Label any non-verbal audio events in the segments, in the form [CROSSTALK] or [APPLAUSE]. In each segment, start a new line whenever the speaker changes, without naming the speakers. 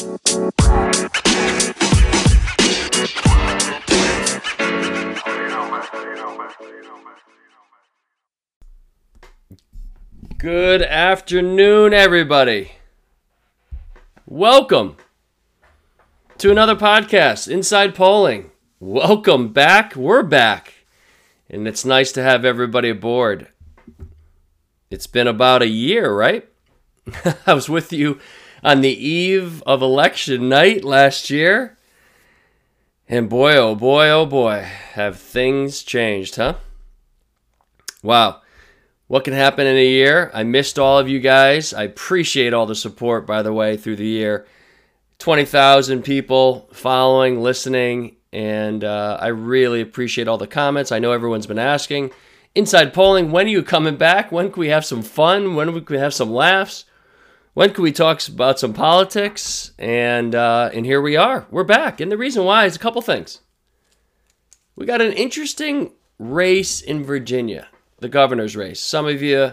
Good afternoon, everybody. Welcome to another podcast, Inside Polling. Welcome back. We're back. And it's nice to have everybody aboard. It's been about a year, right? [LAUGHS] I was with you on the eve of election night last year. And boy, oh boy, oh boy, have things changed, huh? Wow. What can happen in a year? I missed all of you guys. I appreciate all the support, by the way, through the year. 20,000 people following, listening, and uh, I really appreciate all the comments. I know everyone's been asking. Inside polling, when are you coming back? When can we have some fun? When can we have some laughs? When can we talk about some politics? And uh, and here we are. We're back. And the reason why is a couple things. We got an interesting race in Virginia the governor's race. Some of you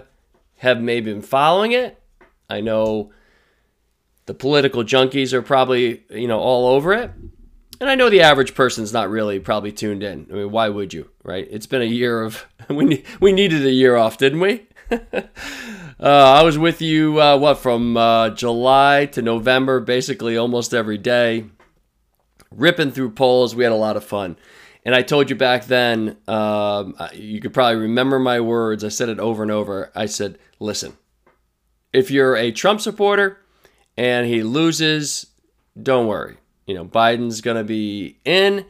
have maybe been following it. I know the political junkies are probably, you know, all over it. And I know the average person's not really probably tuned in. I mean, why would you, right? It's been a year of [LAUGHS] we we needed a year off, didn't we? [LAUGHS] uh, I was with you uh, what from uh, July to November, basically almost every day, ripping through polls. We had a lot of fun. And I told you back then, um, you could probably remember my words. I said it over and over. I said, listen, if you're a Trump supporter and he loses, don't worry. You know, Biden's going to be in,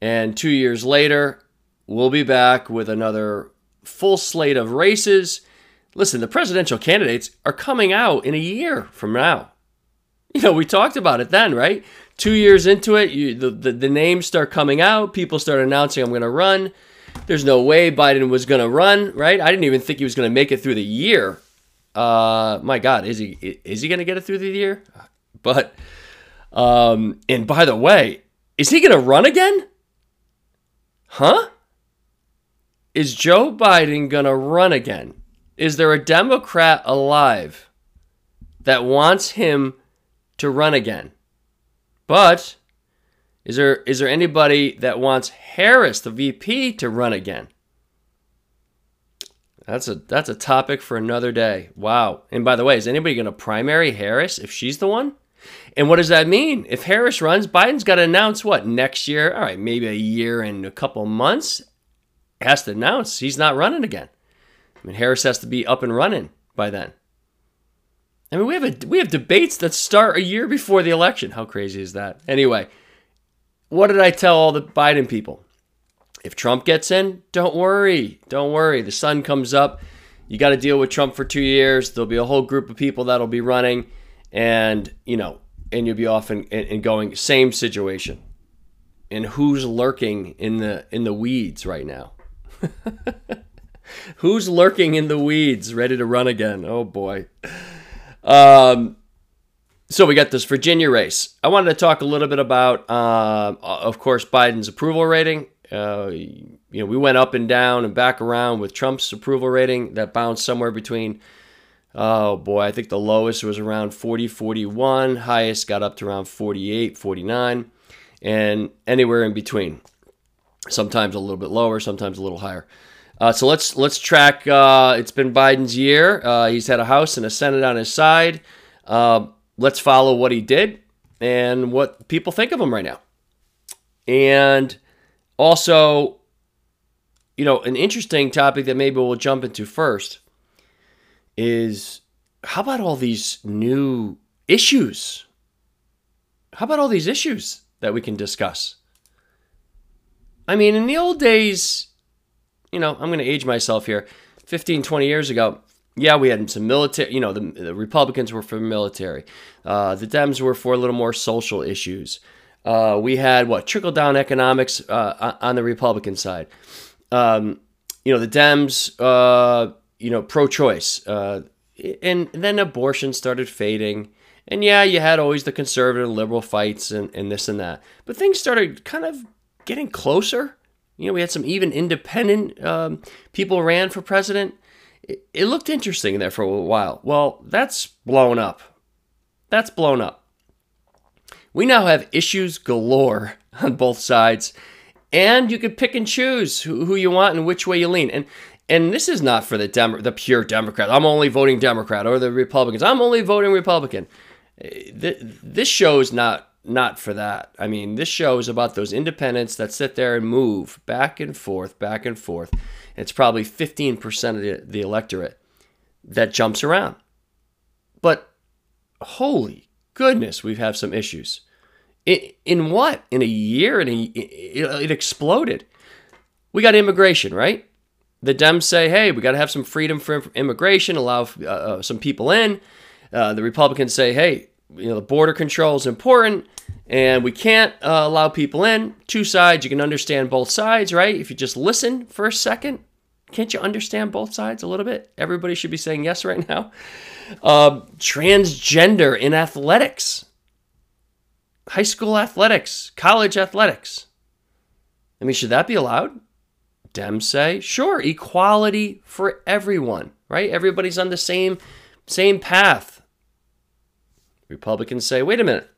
and two years later, we'll be back with another full slate of races. Listen, the presidential candidates are coming out in a year from now. [LAUGHS] You know, we talked about it then, right? two years into it, you, the, the, the names start coming out. People start announcing, I'm going to run. There's no way Biden was going to run, right? I didn't even think he was going to make it through the year. Uh, my God, is he is he going to get it through the year? But, um, and by the way, is he going to run again? Huh? Is Joe Biden going to run again? Is there a Democrat alive that wants him to run again? But is there is there anybody that wants Harris, the VP, to run again? That's a that's a topic for another day. Wow. And by the way, is anybody going to primary Harris if she's the one? And what does that mean? If Harris runs, Biden's got to announce what next year? All right, maybe a year and a couple months. Has to announce he's not running again. I mean, Harris has to be up and running by then. I mean, we have a we have debates that start a year before the election. How crazy is that? Anyway, what did I tell all the Biden people? If Trump gets in, don't worry. Don't worry. The sun comes up. You got to deal with Trump for 2 years. There'll be a whole group of people that'll be running and, you know, and you'll be off and, and going same situation. And who's lurking in the in the weeds right now? [LAUGHS] who's lurking in the weeds ready to run again? Oh boy. Um, so we got this Virginia race. I wanted to talk a little bit about, uh, of course, Biden's approval rating. Uh, you know, we went up and down and back around with Trump's approval rating that bounced somewhere between, oh boy, I think the lowest was around 40, 41. Highest got up to around 48, 49, and anywhere in between. Sometimes a little bit lower, sometimes a little higher. Uh, so let's let's track. Uh, it's been Biden's year. Uh, he's had a House and a Senate on his side. Uh, let's follow what he did and what people think of him right now. And also, you know, an interesting topic that maybe we'll jump into first is how about all these new issues? How about all these issues that we can discuss? I mean, in the old days, you know, I'm going to age myself here. 15, 20 years ago, yeah, we had some military, you know, the, the Republicans were for military. Uh, the Dems were for a little more social issues. Uh, we had what trickle down economics uh, on the Republican side. Um, you know, the Dems, uh, you know, pro choice. Uh, and then abortion started fading. And yeah, you had always the conservative liberal fights and, and this and that. But things started kind of getting closer. You know, we had some even independent um, people ran for president. It, it looked interesting there for a while. Well, that's blown up. That's blown up. We now have issues galore [LAUGHS] on both sides, and you can pick and choose who, who you want and which way you lean. And and this is not for the Dem- the pure Democrat. I'm only voting Democrat, or the Republicans. I'm only voting Republican. This show is not not for that. I mean, this show is about those independents that sit there and move back and forth, back and forth. It's probably 15% of the, the electorate that jumps around. But holy goodness, we have had some issues. In, in what? In a year? In a, it, it exploded. We got immigration, right? The Dems say, hey, we got to have some freedom for immigration, allow uh, uh, some people in. Uh, the Republicans say, hey, you know, the border control is important and we can't uh, allow people in. Two sides, you can understand both sides, right? If you just listen for a second, can't you understand both sides a little bit? Everybody should be saying yes right now. Uh, transgender in athletics, high school athletics, college athletics. I mean, should that be allowed? Dems say, sure, equality for everyone, right? Everybody's on the same same path. Republicans say, wait a minute,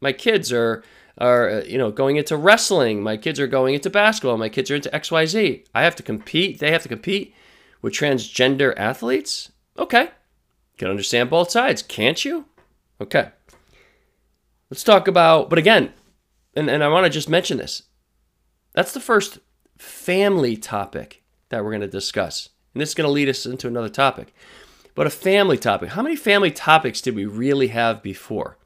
my kids are are uh, you know going into wrestling, my kids are going into basketball, my kids are into XYZ. I have to compete, they have to compete with transgender athletes? Okay. Can understand both sides, can't you? Okay. Let's talk about, but again, and, and I want to just mention this. That's the first family topic that we're going to discuss. And this is going to lead us into another topic. But a family topic. How many family topics did we really have before?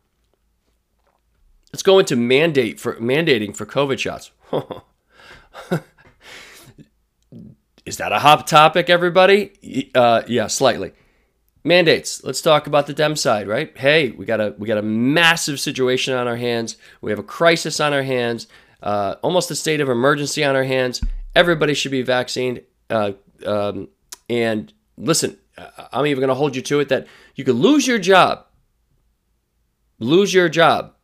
Let's go into mandate for mandating for COVID shots. [LAUGHS] is that a hot topic, everybody? Uh, yeah, slightly. Mandates. Let's talk about the Dem side, right? Hey, we got a we got a massive situation on our hands. We have a crisis on our hands uh, almost a state of emergency on our hands. Everybody should be vaccinated. Uh, um, and listen, I'm even going to hold you to it that you could lose your job, lose your job,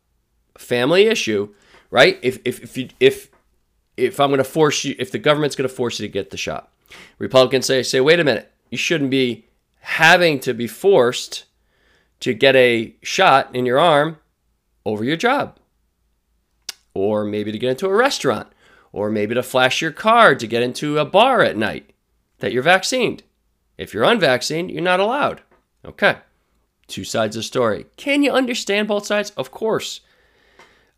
family issue, right? If if if you, if if I'm going to force you, if the government's going to force you to get the shot, Republicans say say wait a minute, you shouldn't be having to be forced to get a shot in your arm over your job. Or maybe to get into a restaurant, or maybe to flash your card to get into a bar at night that you're vaccinated. If you're unvaccinated, you're not allowed. Okay. Two sides of the story. Can you understand both sides? Of course.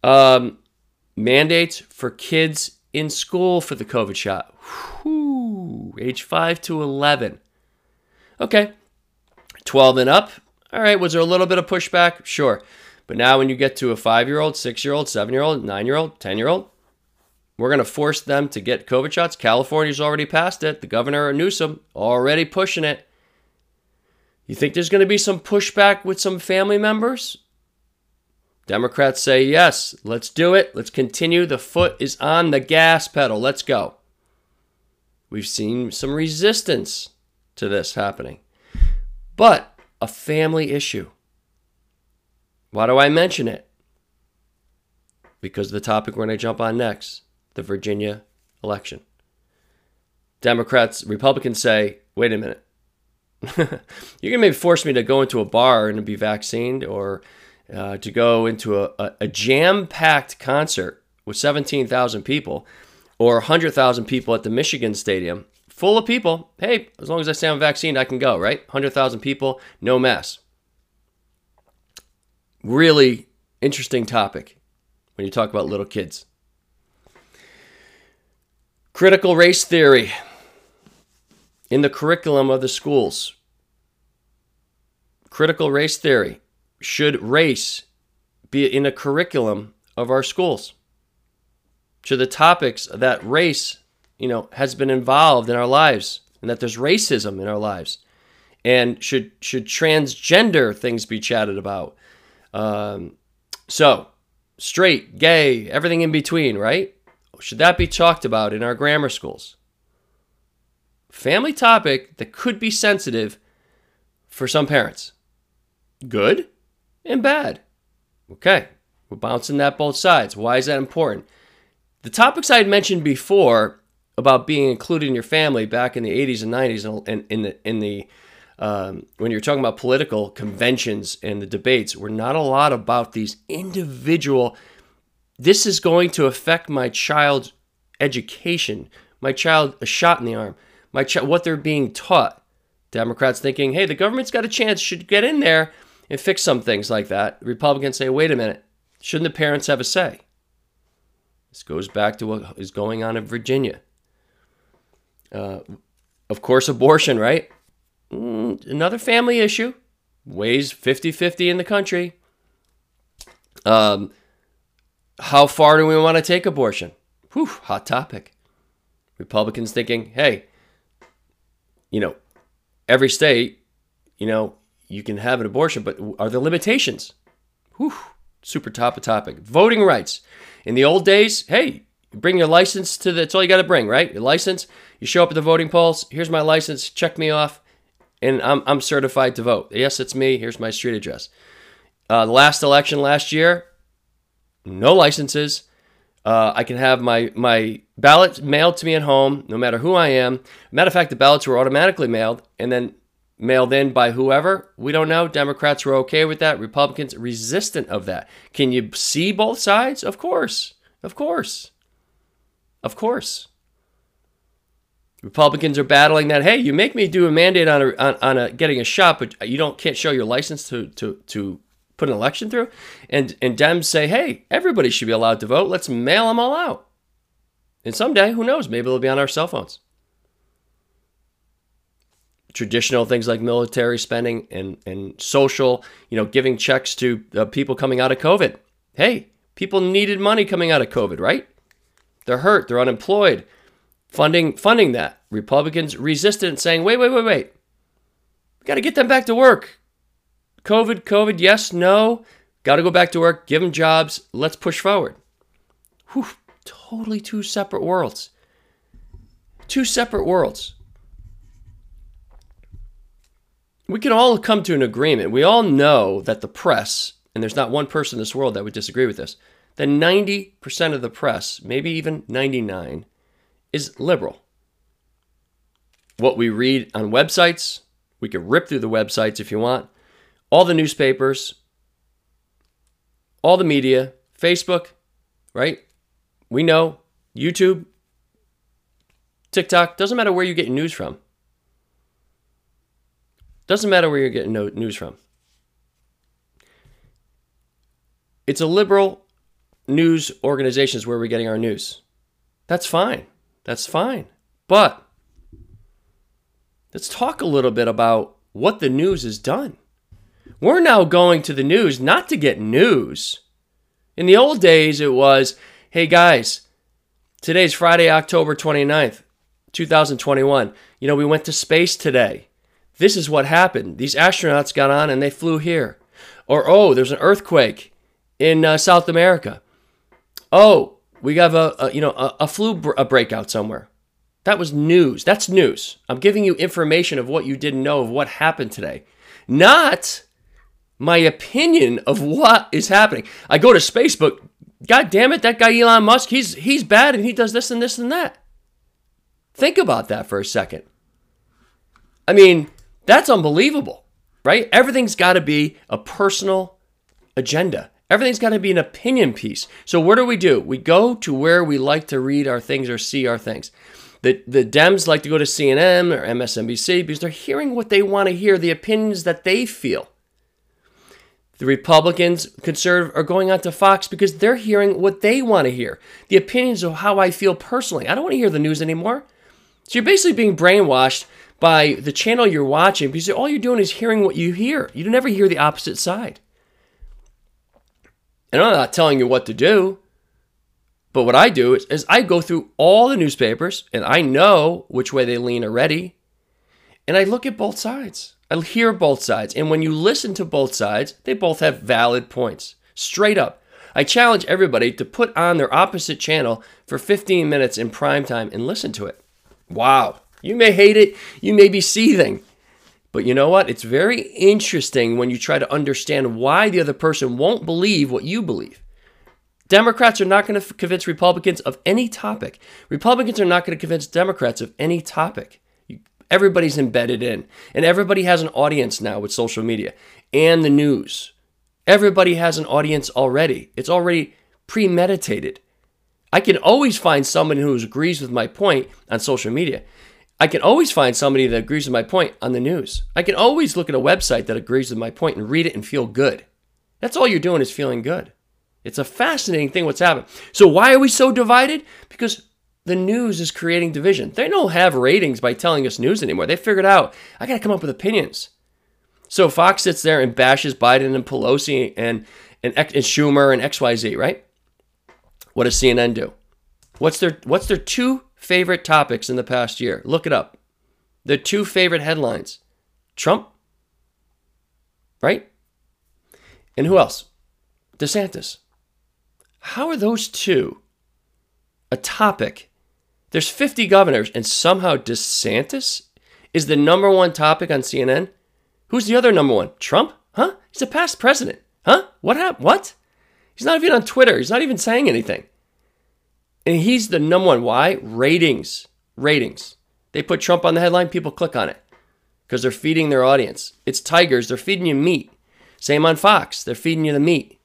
Um, mandates for kids in school for the COVID shot. Whew, age 5 to 11. Okay. 12 and up. All right. Was there a little bit of pushback? Sure. But now, when you get to a five year old, six year old, seven year old, nine year old, 10 year old, we're going to force them to get COVID shots. California's already passed it. The governor, Newsom, already pushing it. You think there's going to be some pushback with some family members? Democrats say, yes, let's do it. Let's continue. The foot is on the gas pedal. Let's go. We've seen some resistance to this happening, but a family issue. Why do I mention it? Because the topic we're going to jump on next the Virginia election. Democrats, Republicans say, wait a minute. [LAUGHS] You're going to maybe force me to go into a bar and be vaccinated or uh, to go into a, a, a jam packed concert with 17,000 people or 100,000 people at the Michigan Stadium full of people. Hey, as long as I say I'm vaccinated, I can go, right? 100,000 people, no mess really interesting topic when you talk about little kids. Critical race theory in the curriculum of the schools. Critical race theory. Should race be in a curriculum of our schools? Should the topics that race, you know, has been involved in our lives and that there's racism in our lives? And should should transgender things be chatted about? Um, so, straight, gay, everything in between, right? Should that be talked about in our grammar schools? Family topic that could be sensitive for some parents. Good and bad. Okay, we're bouncing that both sides. Why is that important? The topics I had mentioned before about being included in your family back in the 80s and 90s and in the in the um, when you're talking about political conventions and the debates, we're not a lot about these individual. This is going to affect my child's education, my child a shot in the arm, my child what they're being taught. Democrats thinking, hey, the government's got a chance, should get in there and fix some things like that. Republicans say, wait a minute, shouldn't the parents have a say? This goes back to what is going on in Virginia. Uh, of course, abortion, right? Mm, another family issue. Weighs 50 50 in the country. Um, how far do we want to take abortion? Whew, hot topic. Republicans thinking, hey, you know, every state, you know, you can have an abortion, but are there limitations? Whew, super top of topic. Voting rights. In the old days, hey, bring your license to the, that's all you got to bring, right? Your license. You show up at the voting polls. Here's my license. Check me off. And I'm, I'm certified to vote. Yes, it's me. Here's my street address. Uh, last election last year, no licenses. Uh, I can have my, my ballot mailed to me at home, no matter who I am. Matter of fact, the ballots were automatically mailed and then mailed in by whoever. We don't know. Democrats were okay with that. Republicans resistant of that. Can you see both sides? Of course. Of course. Of course. Republicans are battling that. Hey, you make me do a mandate on a, on, on a getting a shot, but you don't can't show your license to to to put an election through. And and Dems say, hey, everybody should be allowed to vote. Let's mail them all out. And someday, who knows? Maybe they'll be on our cell phones. Traditional things like military spending and and social, you know, giving checks to uh, people coming out of COVID. Hey, people needed money coming out of COVID, right? They're hurt. They're unemployed funding funding that. Republicans resisted, saying, "Wait, wait, wait, wait. We got to get them back to work. COVID, COVID, yes, no. Got to go back to work. Give them jobs. Let's push forward." Whew, totally two separate worlds. Two separate worlds. We can all come to an agreement. We all know that the press, and there's not one person in this world that would disagree with this, that 90% of the press, maybe even 99, is liberal. What we read on websites, we can rip through the websites if you want, all the newspapers, all the media, Facebook, right? We know YouTube, TikTok, doesn't matter where you get news from. Doesn't matter where you're getting news from. It's a liberal news organizations where we're getting our news. That's fine. That's fine. But let's talk a little bit about what the news has done. We're now going to the news not to get news. In the old days, it was, hey guys, today's Friday, October 29th, 2021. You know, we went to space today. This is what happened. These astronauts got on and they flew here. Or, oh, there's an earthquake in uh, South America. Oh, we have a, a you know a, a flu br- a breakout somewhere. That was news. That's news. I'm giving you information of what you didn't know of what happened today, not my opinion of what is happening. I go to space, but God damn it, that guy Elon Musk, he's he's bad and he does this and this and that. Think about that for a second. I mean, that's unbelievable, right? Everything's got to be a personal agenda. Everything's got to be an opinion piece. So what do we do? We go to where we like to read our things or see our things. The, the Dems like to go to CNN or MSNBC because they're hearing what they want to hear, the opinions that they feel. The Republicans, conservative, are going on to Fox because they're hearing what they want to hear, the opinions of how I feel personally. I don't want to hear the news anymore. So you're basically being brainwashed by the channel you're watching because all you're doing is hearing what you hear. You never hear the opposite side. And I'm not telling you what to do. But what I do is, is I go through all the newspapers and I know which way they lean already. And I look at both sides. I hear both sides. And when you listen to both sides, they both have valid points. Straight up. I challenge everybody to put on their opposite channel for 15 minutes in prime time and listen to it. Wow. You may hate it. You may be seething. But you know what? It's very interesting when you try to understand why the other person won't believe what you believe. Democrats are not going to convince Republicans of any topic. Republicans are not going to convince Democrats of any topic. Everybody's embedded in. And everybody has an audience now with social media and the news. Everybody has an audience already. It's already premeditated. I can always find someone who agrees with my point on social media. I can always find somebody that agrees with my point on the news. I can always look at a website that agrees with my point and read it and feel good. That's all you're doing is feeling good. It's a fascinating thing what's happening. So why are we so divided? Because the news is creating division. They don't have ratings by telling us news anymore. They figured out I got to come up with opinions. So Fox sits there and bashes Biden and Pelosi and and, and Schumer and XYZ, right? What does CNN do? What's their what's their two favorite topics in the past year? Look it up. Their two favorite headlines. Trump, right? And who else? DeSantis. How are those two a topic? There's 50 governors, and somehow DeSantis is the number one topic on CNN. Who's the other number one? Trump? Huh? He's a past president. Huh? What happened? What? He's not even on Twitter. He's not even saying anything. And he's the number one. Why? Ratings. Ratings. They put Trump on the headline, people click on it because they're feeding their audience. It's tigers, they're feeding you meat. Same on Fox, they're feeding you the meat.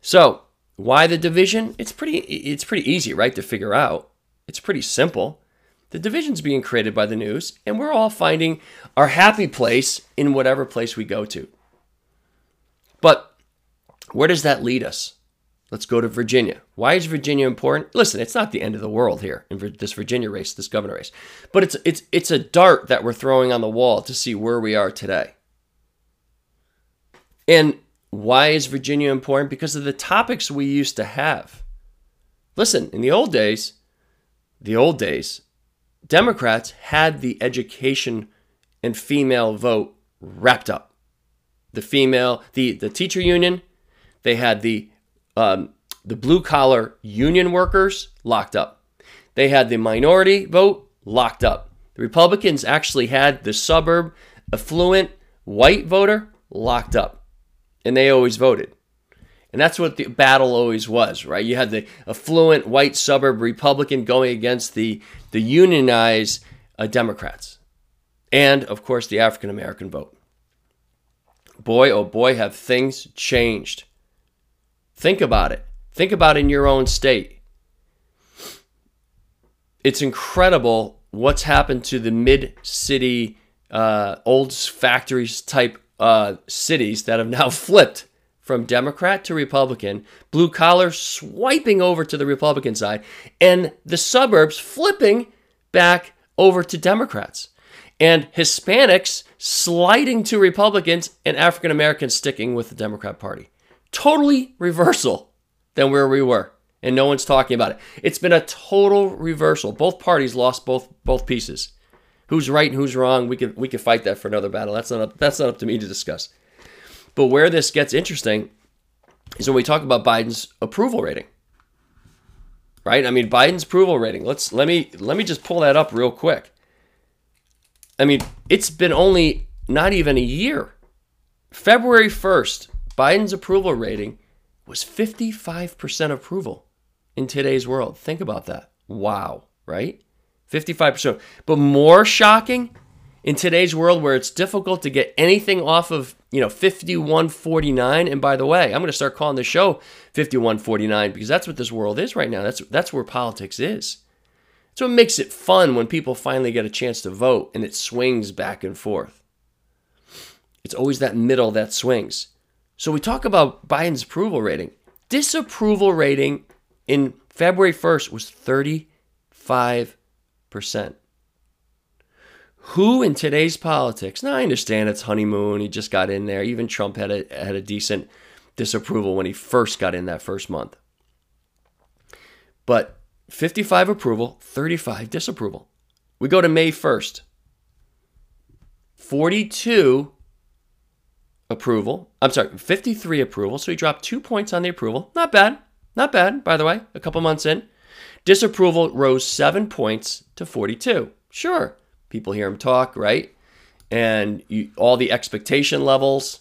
So, why the division? It's pretty it's pretty easy, right, to figure out. It's pretty simple. The division's being created by the news, and we're all finding our happy place in whatever place we go to. But where does that lead us? Let's go to Virginia. Why is Virginia important? Listen, it's not the end of the world here in this Virginia race, this governor race, but it's it's it's a dart that we're throwing on the wall to see where we are today. And why is Virginia important? Because of the topics we used to have. Listen, in the old days, the old days, Democrats had the education and female vote wrapped up. The female, the, the teacher union, they had the um, the blue collar union workers locked up. They had the minority vote locked up. The Republicans actually had the suburb affluent white voter locked up and they always voted. And that's what the battle always was, right? You had the affluent white suburb Republican going against the, the unionized uh, Democrats. And, of course, the African American vote. Boy, oh boy, have things changed. Think about it. Think about in your own state. It's incredible what's happened to the mid city, uh, old factories type uh, cities that have now [LAUGHS] flipped from Democrat to Republican, blue collar swiping over to the Republican side, and the suburbs flipping back over to Democrats, and Hispanics sliding to Republicans, and African Americans sticking with the Democrat Party. Totally reversal than where we were, and no one's talking about it. It's been a total reversal. Both parties lost both both pieces. Who's right and who's wrong? We could we could fight that for another battle. That's not up, that's not up to me to discuss. But where this gets interesting is when we talk about Biden's approval rating. Right? I mean Biden's approval rating. Let's let me let me just pull that up real quick. I mean, it's been only not even a year. February 1st, Biden's approval rating was 55% approval in today's world. Think about that. Wow, right? 55%. But more shocking in today's world where it's difficult to get anything off of, you know, 5149 and by the way, I'm going to start calling the show 5149 because that's what this world is right now. That's that's where politics is. So it makes it fun when people finally get a chance to vote and it swings back and forth. It's always that middle that swings. So we talk about Biden's approval rating. Disapproval rating in February 1st was 35 percent. Who in today's politics? Now I understand it's honeymoon. He just got in there. Even Trump had a had a decent disapproval when he first got in that first month. But 55 approval, 35 disapproval. We go to May 1st. 42 approval. I'm sorry, 53 approval. So he dropped two points on the approval. Not bad. Not bad, by the way, a couple months in. Disapproval rose seven points to 42. Sure, people hear him talk, right? And you, all the expectation levels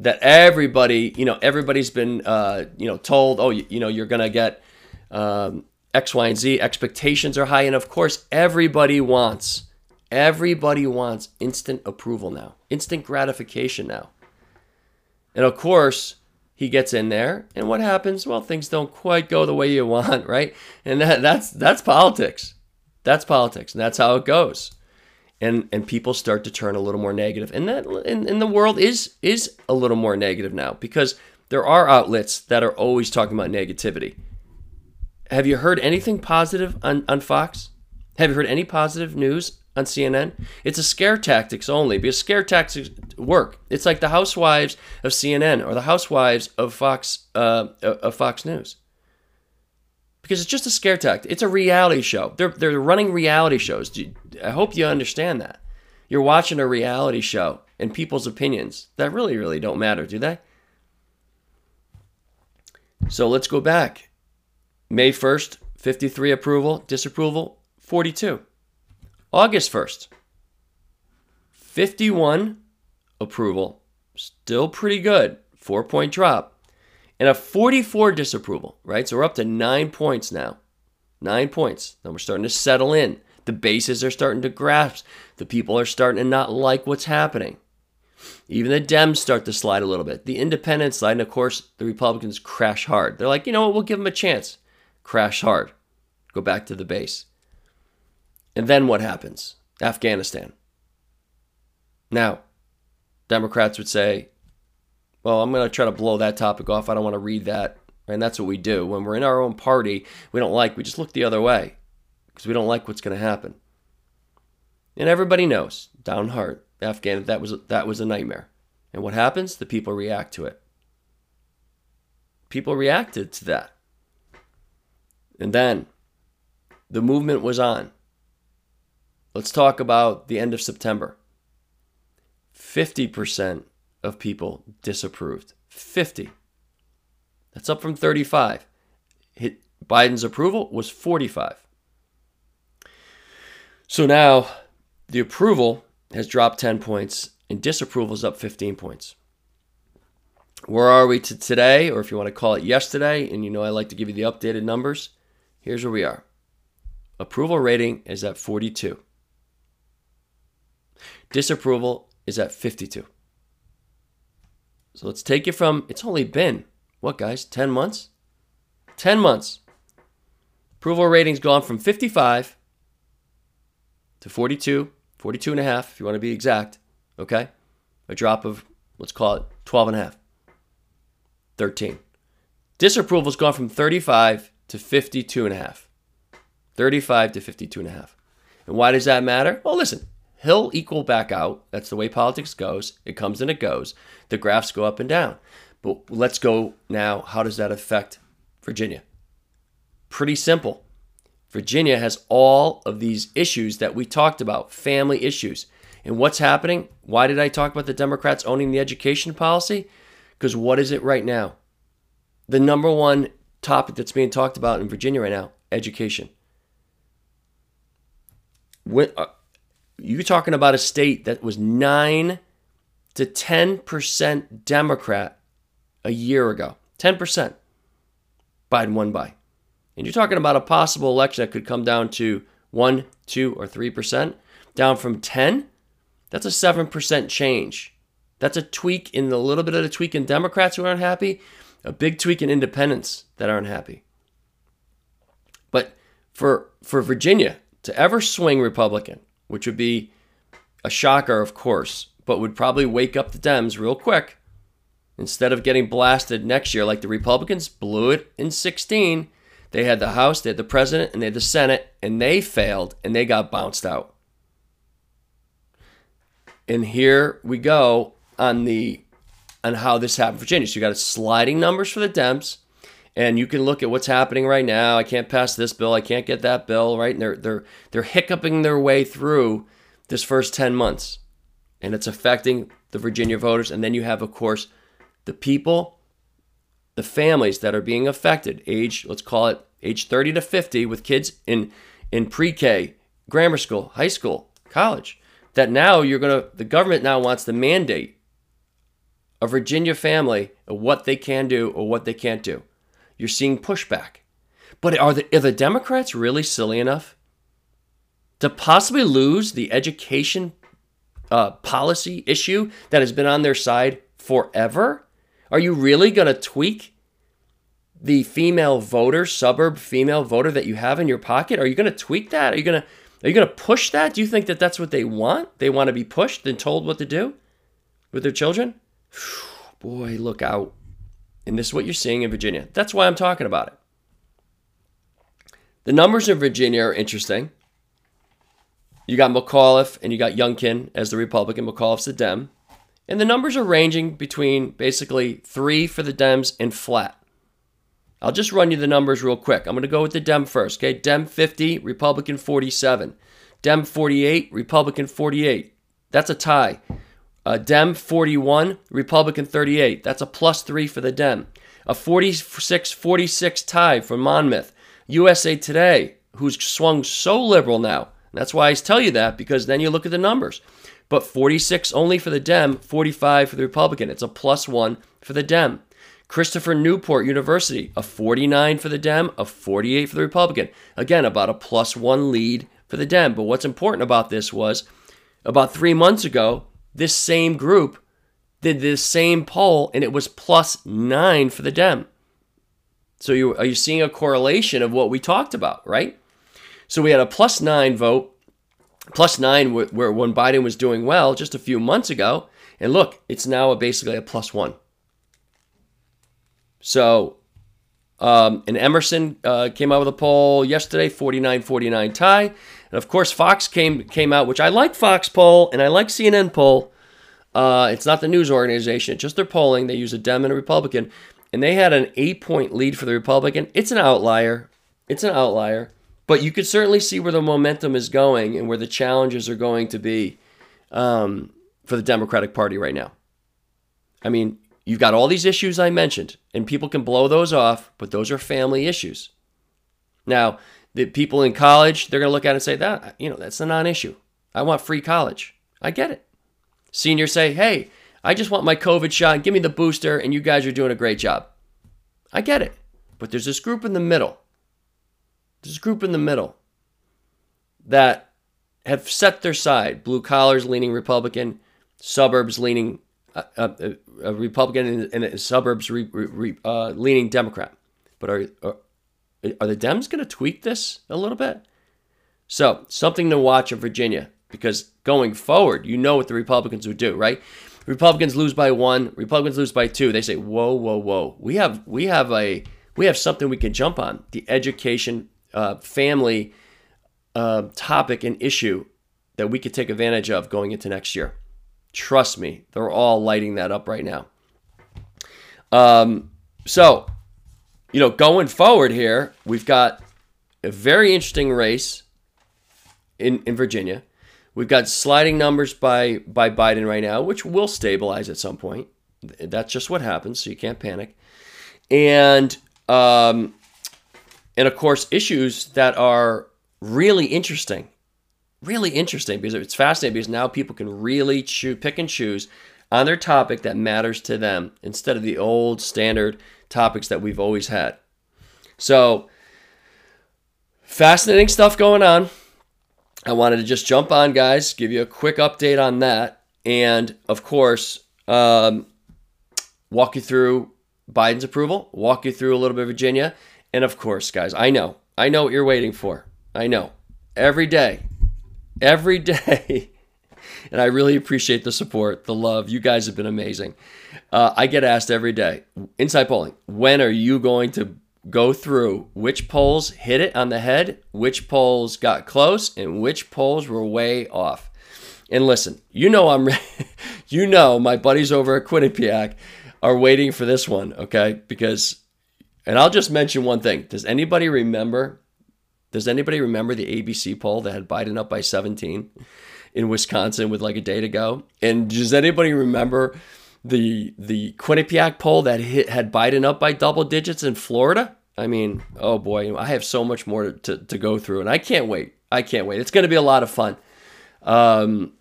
that everybody, you know, everybody's been, uh, you know, told, oh, you, you know, you're going to get um, X, Y, and Z. Expectations are high. And of course, everybody wants, Everybody wants instant approval now, instant gratification now. And of course, he gets in there, and what happens? Well, things don't quite go the way you want, [LAUGHS] right? And that, that's that's politics. That's politics, and that's how it goes. And and people start to turn a little more negative, and that and, and the world is is a little more negative now because there are outlets that are always talking about negativity. Have you heard anything positive on, on Fox? Have you heard any positive news on CNN? It's a scare tactics only because scare tactics work. It's like the housewives of CNN or the housewives of Fox uh, of Fox News. Because it's just a scare tactic. It's a reality show. They're they're running reality shows. I hope you understand that. You're watching a reality show and people's opinions that really really don't matter, do they? So let's go back. May 1st, 53 approval, disapproval, 42. August 1st, 51 approval, still pretty good, four point drop, and a 44 disapproval, right? So we're up to nine points now. Nine points. Then we're starting to settle in. The bases are starting to grasp. The people are starting to not like what's happening. Even the Dems start to slide a little bit. The independents slide, and of course, the Republicans crash hard. They're like, you know what, we'll give them a chance. Crash hard. Go back to the base. And then what happens? Afghanistan. Now, Democrats would say, well, I'm going to try to blow that topic off. I don't want to read that. And that's what we do. When we're in our own party, we don't like, we just look the other way because we don't like what's going to happen. And everybody knows, down heart, Afghan that was that was a nightmare. And what happens? The people react to it. People reacted to that. And then the movement was on. Let's talk about the end of September. 50% of people disapproved. 50. That's up from 35. Hit Biden's approval was 45. So now the approval has dropped 10 points and disapproval is up 15 points. Where are we to today, or if you want to call it yesterday, and you know I like to give you the updated numbers, here's where we are. Approval rating is at 42. Disapproval is at 52. So let's take it from, it's only been, what guys, 10 months? 10 months. Approval rating's gone from 55 to 42 42 and a half, if you want to be exact. Okay? A drop of, let's call it 12 and a half. 13. Disapproval's gone from 35 to 52 and a half. 35 to 52 and a half. And why does that matter? Well, listen, he'll equal back out. That's the way politics goes. It comes and it goes. The graphs go up and down. But let's go now. How does that affect Virginia? Pretty simple. Virginia has all of these issues that we talked about, family issues. And what's happening? Why did I talk about the Democrats owning the education policy? Because what is it right now? The number one topic that's being talked about in Virginia right now education. When, uh, you're talking about a state that was 9 to 10% Democrat a year ago. 10%. Biden won by. And you're talking about a possible election that could come down to 1, 2, or 3%, down from 10. That's a 7% change. That's a tweak in the little bit of a tweak in Democrats who aren't happy, a big tweak in independents that aren't happy. But for for Virginia to ever swing Republican, which would be a shocker, of course, but would probably wake up the Dems real quick. Instead of getting blasted next year like the Republicans blew it in 16, they had the House, they had the President, and they had the Senate, and they failed and they got bounced out. And here we go on the on how this happened in Virginia. So you got sliding numbers for the Dems, and you can look at what's happening right now. I can't pass this bill, I can't get that bill, right? And they're they're they're hiccuping their way through this first 10 months. And it's affecting the Virginia voters. And then you have, of course, the people the families that are being affected, age, let's call it age 30 to 50, with kids in, in pre K, grammar school, high school, college, that now you're to, the government now wants to mandate a Virginia family what they can do or what they can't do. You're seeing pushback. But are the, are the Democrats really silly enough to possibly lose the education uh, policy issue that has been on their side forever? Are you really going to tweak the female voter, suburb female voter that you have in your pocket? Are you going to tweak that? Are you going to are you going to push that? Do you think that that's what they want? They want to be pushed and told what to do with their children? [SIGHS] Boy, look out. And this is what you're seeing in Virginia. That's why I'm talking about it. The numbers in Virginia are interesting. You got McAuliffe and you got Youngkin as the Republican, McAuliffe's the Dem. And the numbers are ranging between basically three for the Dems and flat. I'll just run you the numbers real quick. I'm going to go with the Dem first. Okay, Dem 50, Republican 47. Dem 48, Republican 48. That's a tie. Uh, Dem 41, Republican 38. That's a plus three for the Dem. A 46 46 tie for Monmouth. USA Today, who's swung so liberal now. That's why I tell you that, because then you look at the numbers. But 46 only for the Dem, 45 for the Republican. It's a plus one for the Dem. Christopher Newport University, a 49 for the Dem, a 48 for the Republican. Again, about a plus one lead for the Dem. But what's important about this was about three months ago, this same group did this same poll and it was plus nine for the Dem. So you, are you seeing a correlation of what we talked about, right? So we had a plus nine vote, plus nine where when Biden was doing well just a few months ago. And look, it's now a basically a plus one. So, um, and Emerson uh, came out with a poll yesterday, 49-49 tie. And of course, Fox came came out, which I like Fox poll and I like CNN poll. Uh, it's not the news organization; it's just their polling. They use a Dem and a Republican, and they had an eight-point lead for the Republican. It's an outlier. It's an outlier, but you could certainly see where the momentum is going and where the challenges are going to be um, for the Democratic Party right now. I mean, You've got all these issues I mentioned, and people can blow those off, but those are family issues. Now, people in college, they're going to look at it and say, that, you know, that's a non issue. I want free college. I get it. Seniors say, hey, I just want my COVID shot. Give me the booster, and you guys are doing a great job. I get it. But there's this group in the middle. A group in the middle that have set their side blue collars leaning Republican, suburbs leaning a, a, Republican and, suburbs re, re, uh, leaning Democrat. But are, are, are the Dems going to tweak this a little bit? So, something to watch in Virginia because going forward, you know what the Republicans would do, right? Republicans lose by one, Republicans lose by two. They say, "Whoa, whoa, whoa! We have we have a we have something we can jump on: the education, uh, family uh, topic and issue that we could take advantage of going into next year." Trust me, they're all lighting that up right now. Um, so, you know, going forward here, we've got a very interesting race in, in Virginia. We've got sliding numbers by by Biden right now, which will stabilize at some point. That's just what happens, so you can't panic. And um, and of course, issues that are really interesting really interesting because it's fascinating because now people can really choose, pick and choose on their topic that matters to them instead of the old standard topics that we've always had. So, fascinating stuff going on. I wanted to just jump on, guys, give you a quick update on that. And of course, um, walk you through Biden's approval, walk you through a little bit of Virginia. And of course, guys, I know, I know what you're waiting for. I know. Every day, every [LAUGHS] day. And I really appreciate the support, the love. You guys have been amazing. Uh, I get asked every day, inside polling, when are you going to go through which polls hit it on the head, which polls got close, and which polls were way off? And listen, you know I'm, [LAUGHS] you know my buddies over at Quinnipiac are waiting for this one, okay? Because, and I'll just mention one thing. Does anybody remember does anybody remember the ABC poll that had Biden up by 17 in Wisconsin with like a day to go? And does anybody remember the the Quinnipiac poll that hit, had Biden up by double digits in Florida? I mean, oh boy, I have so much more to, to go through, and I can't wait. I can't wait. It's going to be a lot of fun. Um,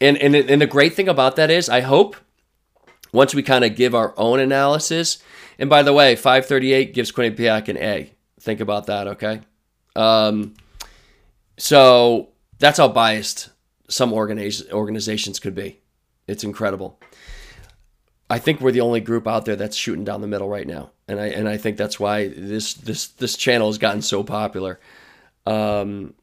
and, and, and the great thing about that is, I hope once we kind of give our own analysis, and by the way, 538 gives Quinnipiac an A. Think about that, okay? Um, so that's how biased some organiz- organizations could be. It's incredible. I think we're the only group out there that's shooting down the middle right now, and I and I think that's why this this this channel has gotten so popular. Um,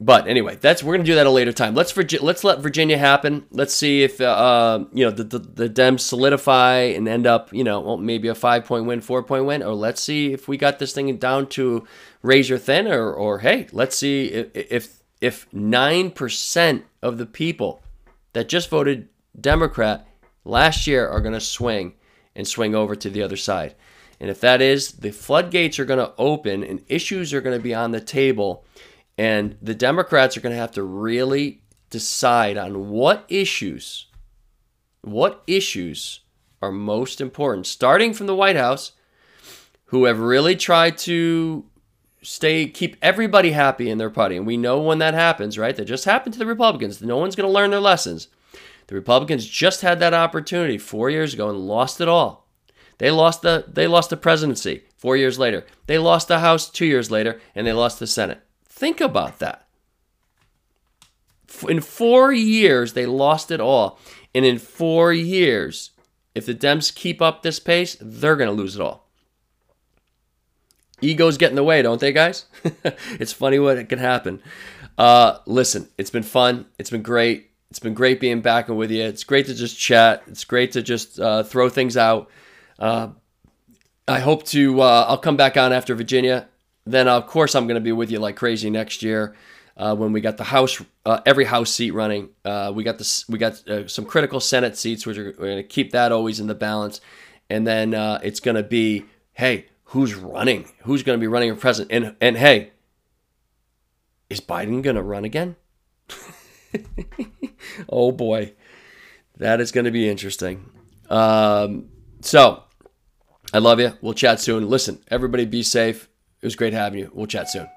but anyway, that's we're gonna do that at a later time. Let's let's let Virginia happen. Let's see if uh, uh, you know the, the the Dems solidify and end up you know well, maybe a five point win, four point win, or let's see if we got this thing down to razor thin, or or hey, let's see if if if nine percent of the people that just voted Democrat last year are gonna swing and swing over to the other side. And if that is, the floodgates are going to open and issues are going to be on the table and the Democrats are going to have to really decide on what issues, what issues are most important, starting from the White House, who have really tried to stay keep everybody happy in their party. And we know when that happens, right? That just happened to the Republicans. No one's going to learn their lessons. The Republicans just had that opportunity 4 years ago and lost it all. They lost the they lost the presidency 4 years later. They lost the House 2 years later and they lost the Senate. Think about that. In four years, they lost it all. And in four years, if the Dems keep up this pace, they're going to lose it all. Egos get in the way, don't they, guys? [LAUGHS] it's funny what it can happen. Uh, listen, it's been fun. It's been great. It's been great being back with you. It's great to just chat. It's great to just uh, throw things out. Uh, I hope to. Uh, I'll come back on after Virginia then of course I'm going to be with you like crazy next year uh, when we got the house uh, every house seat running. Uh, we got this we got uh, some critical Senate seats, which are, we're going to keep that always in the balance, and then uh, it's going to be hey who's running who's going to be running for president and and hey is Biden going to run again? [LAUGHS] oh boy, that is going to be interesting. Um, so. I love you. We'll chat soon. Listen, everybody be safe it was great having you. We'll chat soon.